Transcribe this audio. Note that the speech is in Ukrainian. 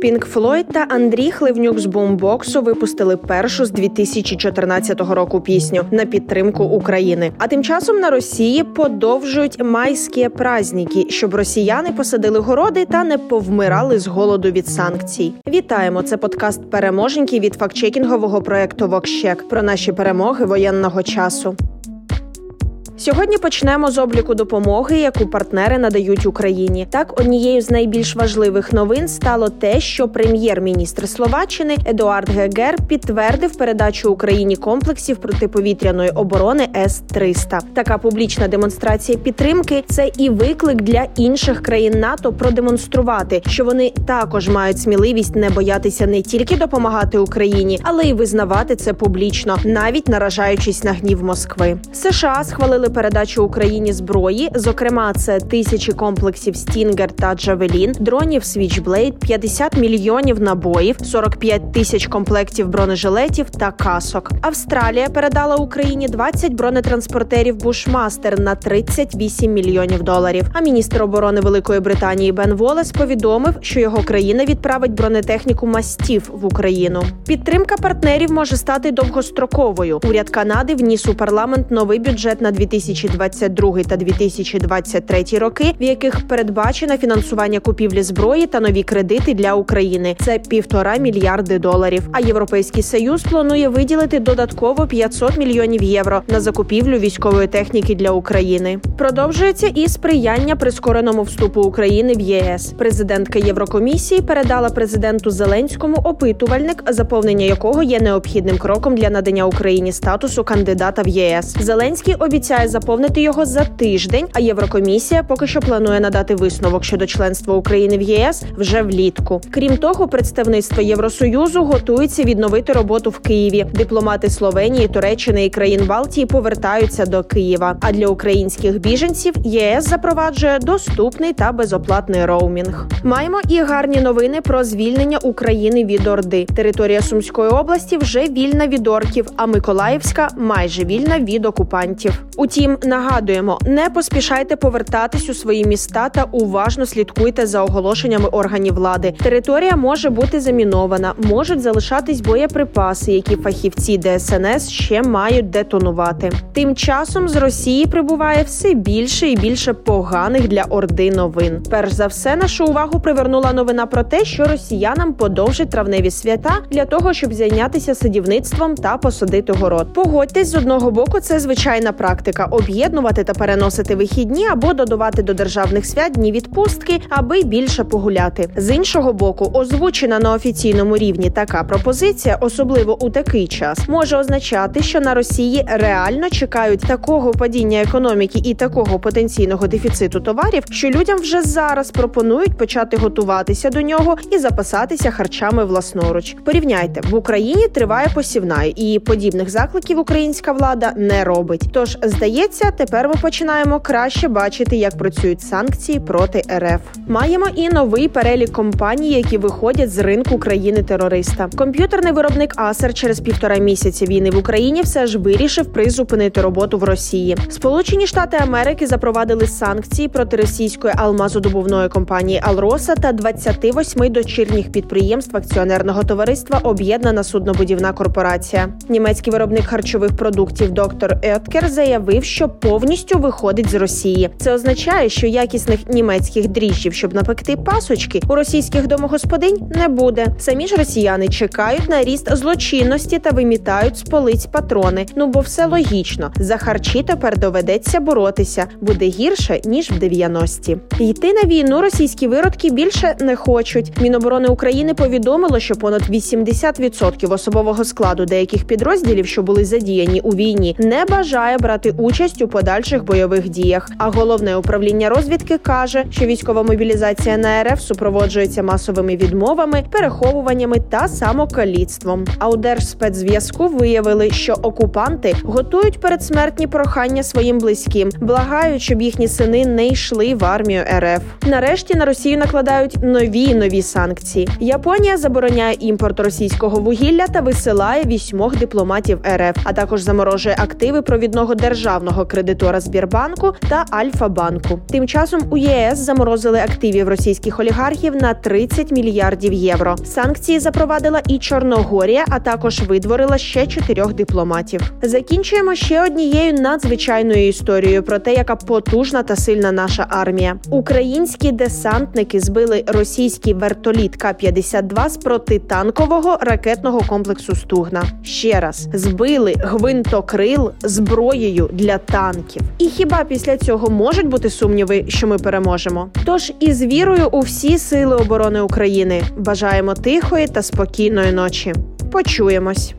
Pink Floyd та Андрій Хливнюк з Бумбоксу випустили першу з 2014 року пісню на підтримку України. А тим часом на Росії подовжують майські праздники, щоб росіяни посадили городи та не повмирали з голоду від санкцій. Вітаємо! Це подкаст Переможеньки від фактчекінгового проекту VoxCheck про наші перемоги воєнного часу. Сьогодні почнемо з обліку допомоги, яку партнери надають Україні. Так, однією з найбільш важливих новин стало те, що прем'єр-міністр Словаччини Едуард Гегер підтвердив передачу Україні комплексів протиповітряної оборони С 300 Така публічна демонстрація підтримки це і виклик для інших країн НАТО продемонструвати, що вони також мають сміливість не боятися не тільки допомагати Україні, але й визнавати це публічно, навіть наражаючись на гнів Москви. США схвалили оголосили передачу Україні зброї. Зокрема, це тисячі комплексів Стінгер та Джавелін, дронів Switchblade, 50 мільйонів набоїв, 45 тисяч комплектів бронежилетів та касок. Австралія передала Україні 20 бронетранспортерів Бушмастер на 38 мільйонів доларів. А міністр оборони Великої Британії Бен Волес повідомив, що його країна відправить бронетехніку мастів в Україну. Підтримка партнерів може стати довгостроковою. Уряд Канади вніс у парламент новий бюджет на 2000 2022 та 2023 роки, в яких передбачено фінансування купівлі зброї та нові кредити для України. Це півтора мільярди доларів. А європейський союз планує виділити додатково 500 мільйонів євро на закупівлю військової техніки для України. Продовжується і сприяння прискореному вступу України в ЄС. Президентка Єврокомісії передала президенту Зеленському опитувальник, заповнення якого є необхідним кроком для надання Україні статусу кандидата в ЄС. Зеленський обіцяє заповнити його за тиждень. А Єврокомісія поки що планує надати висновок щодо членства України в ЄС вже влітку. Крім того, представництво Євросоюзу готується відновити роботу в Києві. Дипломати Словенії, Туреччини і країн Балтії повертаються до Києва. А для українських біженців ЄС запроваджує доступний та безоплатний роумінг. Маємо і гарні новини про звільнення України від Орди. Територія Сумської області вже вільна від орків, а Миколаївська майже вільна від окупантів. Втім, нагадуємо, не поспішайте повертатись у свої міста та уважно слідкуйте за оголошеннями органів влади. Територія може бути замінована, можуть залишатись боєприпаси, які фахівці ДСНС ще мають детонувати. Тим часом з Росії прибуває все більше і більше поганих для Орди новин. Перш за все, нашу увагу привернула новина про те, що росіянам подовжить травневі свята для того, щоб зайнятися садівництвом та посадити город. Погодьтесь з одного боку, це звичайна практика об'єднувати та переносити вихідні або додавати до державних свят дні відпустки, аби більше погуляти. З іншого боку, озвучена на офіційному рівні така пропозиція, особливо у такий час, може означати, що на Росії реально чекають такого падіння економіки і такого потенційного дефіциту товарів, що людям вже зараз пропонують почати готуватися до нього і запасатися харчами власноруч. Порівняйте в Україні триває посівна, і подібних закликів українська влада не робить. Тож здається. Здається, тепер ми починаємо краще бачити, як працюють санкції проти РФ. Маємо і новий перелік компаній, які виходять з ринку країни-терориста. Комп'ютерний виробник Acer через півтора місяці війни в Україні все ж вирішив призупинити роботу в Росії. Сполучені Штати Америки запровадили санкції проти російської алмазодобувної компанії Алроса та 28 дочірніх підприємств акціонерного товариства Об'єднана суднобудівна корпорація. Німецький виробник харчових продуктів доктор Еткер заявив, що повністю виходить з Росії. Це означає, що якісних німецьких дріжджів, щоб напекти пасочки, у російських домогосподинь не буде. Самі ж росіяни чекають на ріст злочинності та вимітають з полиць патрони. Ну бо все логічно. За харчі тепер доведеться боротися. Буде гірше ніж в 90-ті. Йти на війну російські виродки більше не хочуть. Міноборони України повідомило, що понад 80% особового складу деяких підрозділів, що були задіяні у війні, не бажає брати участь участь у подальших бойових діях. А головне управління розвідки каже, що військова мобілізація на РФ супроводжується масовими відмовами, переховуваннями та самокаліцтвом. А у Держспецзв'язку виявили, що окупанти готують передсмертні прохання своїм близьким, благають, щоб їхні сини не йшли в армію РФ. Нарешті на Росію накладають нові нові санкції. Японія забороняє імпорт російського вугілля та висилає вісьмох дипломатів РФ, а також заморожує активи провідного держави державного кредитора Збірбанку та Альфа-банку. Тим часом у ЄС заморозили активів російських олігархів на 30 мільярдів євро. Санкції запровадила і Чорногорія, а також видворила ще чотирьох дипломатів. Закінчуємо ще однією надзвичайною історією про те, яка потужна та сильна наша армія. Українські десантники збили російський вертоліт К-52 з протитанкового ракетного комплексу Стугна. Ще раз збили гвинтокрил зброєю для танків. І хіба після цього можуть бути сумніви, що ми переможемо? Тож із вірою у всі сили оборони України бажаємо тихої та спокійної ночі. Почуємось.